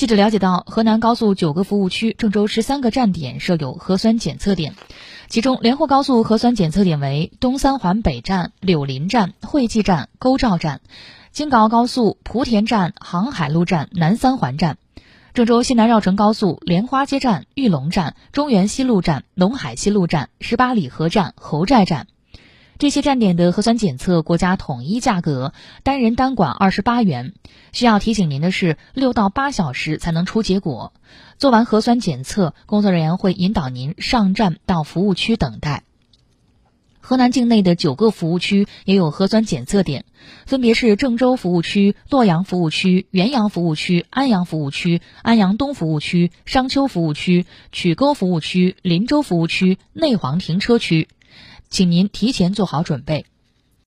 记者了解到，河南高速九个服务区，郑州十三个站点设有核酸检测点，其中连霍高速核酸检测点为东三环北站、柳林站、惠济站、沟赵站；京港澳高速莆田站、航海路站、南三环站；郑州西南绕城高速莲花街站、玉龙站、中原西路站、陇海西路站、十八里河站、侯寨站。这些站点的核酸检测，国家统一价格，单人单管二十八元。需要提醒您的是，六到八小时才能出结果。做完核酸检测，工作人员会引导您上站到服务区等待。河南境内的九个服务区也有核酸检测点，分别是郑州服务区、洛阳服务区、原阳服务区、安阳服务区、安阳东服务区、商丘服务区、曲沟服务区、林州服务区、内黄停车区。请您提前做好准备。